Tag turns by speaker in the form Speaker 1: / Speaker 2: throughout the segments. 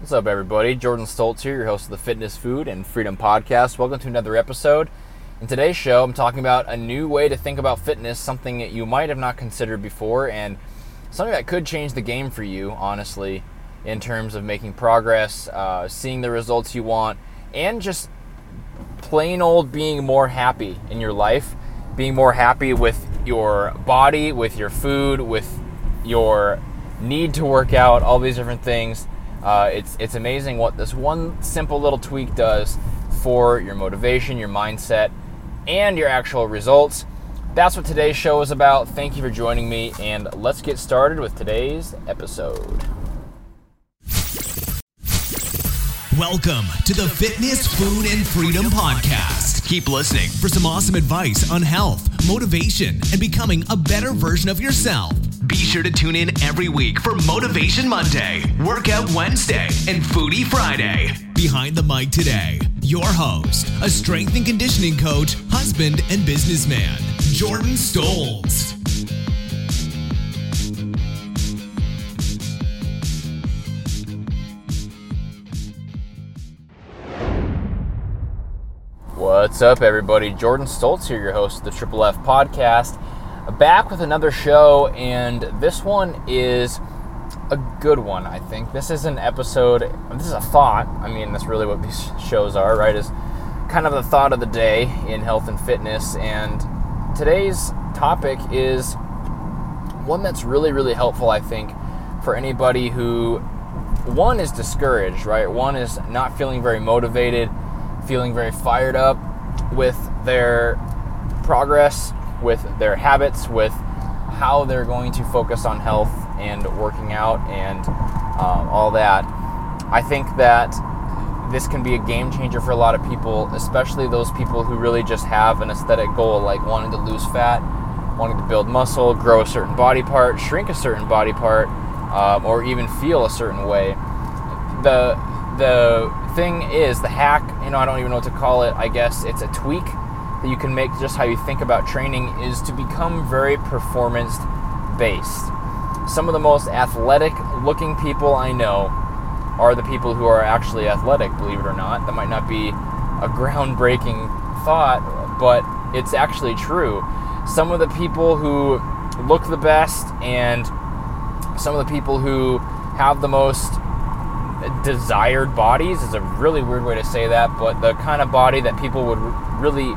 Speaker 1: What's up, everybody? Jordan Stoltz here, your host of the Fitness, Food, and Freedom Podcast. Welcome to another episode. In today's show, I'm talking about a new way to think about fitness, something that you might have not considered before, and something that could change the game for you, honestly, in terms of making progress, uh, seeing the results you want, and just plain old being more happy in your life, being more happy with your body, with your food, with your need to work out, all these different things. Uh, it's it's amazing what this one simple little tweak does for your motivation, your mindset, and your actual results. That's what today's show is about. Thank you for joining me, and let's get started with today's episode.
Speaker 2: Welcome to the Fitness, Food, and Freedom Podcast. Keep listening for some awesome advice on health, motivation, and becoming a better version of yourself. Be sure to tune in every week for Motivation Monday, Workout Wednesday, and Foodie Friday. Behind the mic today, your host, a strength and conditioning coach, husband, and businessman, Jordan Stolz.
Speaker 1: What's up, everybody? Jordan Stoltz here, your host of the Triple F Podcast. Back with another show, and this one is a good one, I think. This is an episode, this is a thought. I mean, that's really what these shows are, right? Is kind of the thought of the day in health and fitness. And today's topic is one that's really, really helpful, I think, for anybody who, one, is discouraged, right? One is not feeling very motivated, feeling very fired up with their progress with their habits, with how they're going to focus on health and working out and um, all that. I think that this can be a game changer for a lot of people, especially those people who really just have an aesthetic goal like wanting to lose fat, wanting to build muscle, grow a certain body part, shrink a certain body part, um, or even feel a certain way. The the thing is the hack, you know, I don't even know what to call it. I guess it's a tweak that you can make just how you think about training is to become very performance based. Some of the most athletic looking people I know are the people who are actually athletic, believe it or not. That might not be a groundbreaking thought, but it's actually true. Some of the people who look the best and some of the people who have the most desired bodies is a really weird way to say that, but the kind of body that people would really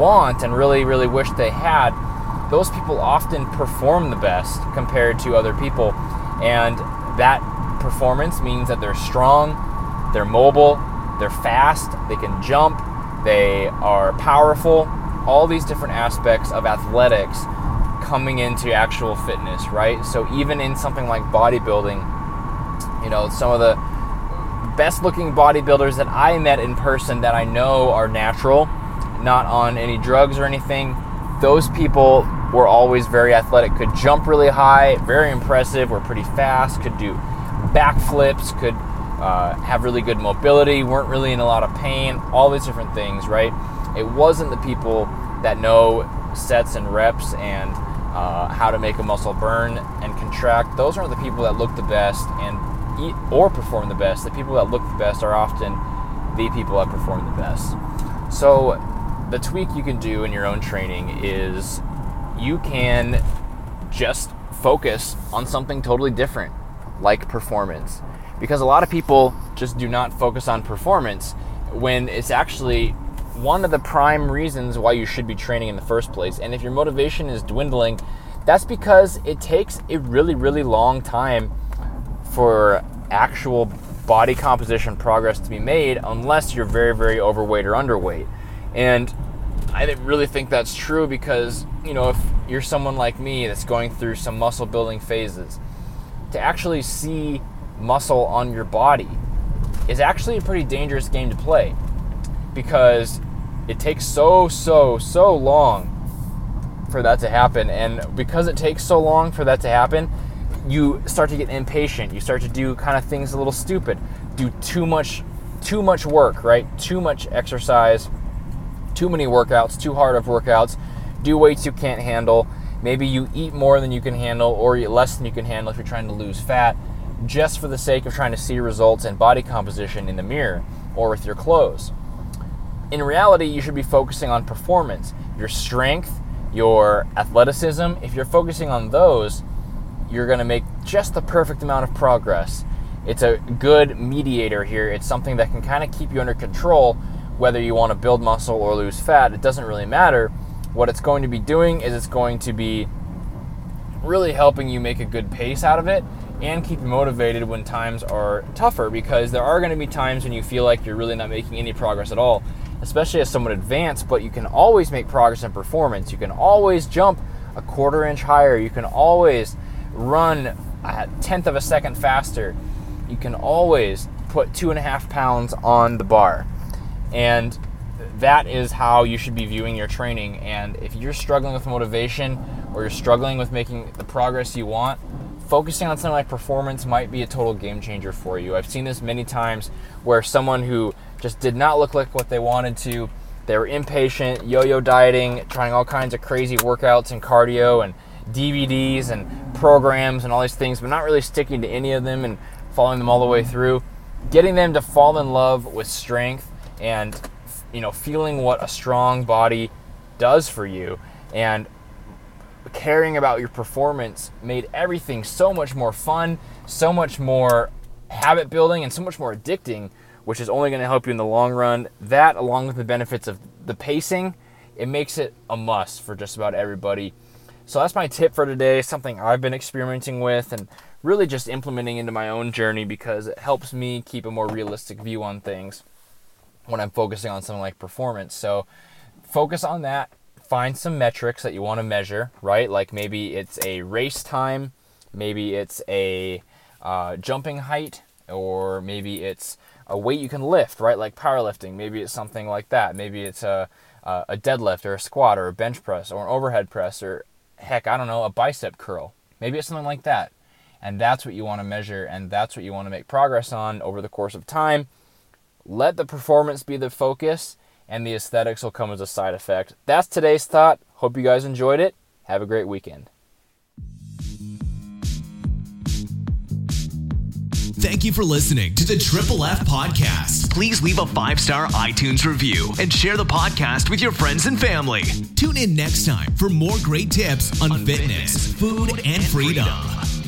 Speaker 1: want and really, really wish they had, those people often perform the best compared to other people. And that performance means that they're strong, they're mobile, they're fast, they can jump, they are powerful, all these different aspects of athletics coming into actual fitness, right? So even in something like bodybuilding, you know, some of the best looking bodybuilders that I met in person that I know are natural not on any drugs or anything, those people were always very athletic, could jump really high, very impressive, were pretty fast, could do backflips, could uh, have really good mobility, weren't really in a lot of pain, all these different things, right? It wasn't the people that know sets and reps and uh, how to make a muscle burn and contract. Those aren't the people that look the best and eat or perform the best. The people that look the best are often the people that perform the best. So the tweak you can do in your own training is you can just focus on something totally different, like performance. Because a lot of people just do not focus on performance when it's actually one of the prime reasons why you should be training in the first place. And if your motivation is dwindling, that's because it takes a really, really long time for actual body composition progress to be made unless you're very, very overweight or underweight. And I really think that's true because, you know, if you're someone like me that's going through some muscle building phases, to actually see muscle on your body is actually a pretty dangerous game to play because it takes so, so, so long for that to happen. And because it takes so long for that to happen, you start to get impatient. You start to do kind of things a little stupid, do too much, too much work, right? Too much exercise too many workouts, too hard of workouts, do weights you can't handle. Maybe you eat more than you can handle or eat less than you can handle if you're trying to lose fat. just for the sake of trying to see results in body composition in the mirror or with your clothes. In reality, you should be focusing on performance, your strength, your athleticism. If you're focusing on those, you're going to make just the perfect amount of progress. It's a good mediator here. It's something that can kind of keep you under control whether you want to build muscle or lose fat. It doesn't really matter. What it's going to be doing is it's going to be really helping you make a good pace out of it and keep you motivated when times are tougher because there are going to be times when you feel like you're really not making any progress at all, especially as someone advanced, but you can always make progress in performance. You can always jump a quarter inch higher. You can always run a tenth of a second faster. You can always put two and a half pounds on the bar. And that is how you should be viewing your training. And if you're struggling with motivation or you're struggling with making the progress you want, focusing on something like performance might be a total game changer for you. I've seen this many times where someone who just did not look like what they wanted to, they were impatient, yo yo dieting, trying all kinds of crazy workouts and cardio and DVDs and programs and all these things, but not really sticking to any of them and following them all the way through. Getting them to fall in love with strength and you know feeling what a strong body does for you and caring about your performance made everything so much more fun, so much more habit building, and so much more addicting, which is only going to help you in the long run. That, along with the benefits of the pacing, it makes it a must for just about everybody. So that's my tip for today, something I've been experimenting with and really just implementing into my own journey because it helps me keep a more realistic view on things when I'm focusing on something like performance. So focus on that find some metrics that you want to measure, right? Like maybe it's a race time, maybe it's a uh, jumping height, or maybe it's a weight you can lift, right? Like powerlifting. Maybe it's something like that. Maybe it's a, a deadlift or a squat or a bench press or an overhead press or heck, I don't know, a bicep curl. Maybe it's something like that. And that's what you want to measure and that's what you want to make progress on over the course of time. Let the performance be the focus and the aesthetics will come as a side effect. That's today's thought. Hope you guys enjoyed it. Have a great weekend.
Speaker 2: Thank you for listening to the Triple F Podcast. Please leave a five star iTunes review and share the podcast with your friends and family. Tune in next time for more great tips on, on fitness, fitness, food, and freedom. freedom.